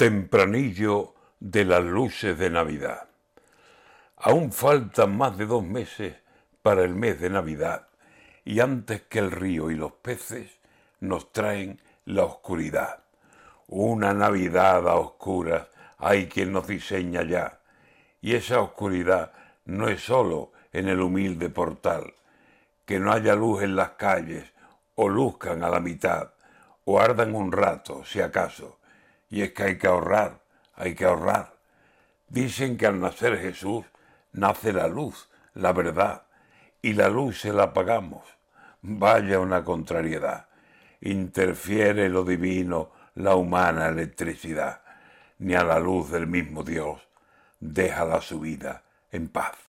Tempranillo de las luces de Navidad. Aún faltan más de dos meses para el mes de Navidad y antes que el río y los peces nos traen la oscuridad. Una Navidad a oscuras hay quien nos diseña ya y esa oscuridad no es sólo en el humilde portal, que no haya luz en las calles o luzcan a la mitad o ardan un rato si acaso y es que hay que ahorrar, hay que ahorrar. Dicen que al nacer Jesús nace la luz, la verdad, y la luz se la apagamos. Vaya una contrariedad. Interfiere lo divino, la humana electricidad, ni a la luz del mismo Dios deja la subida en paz.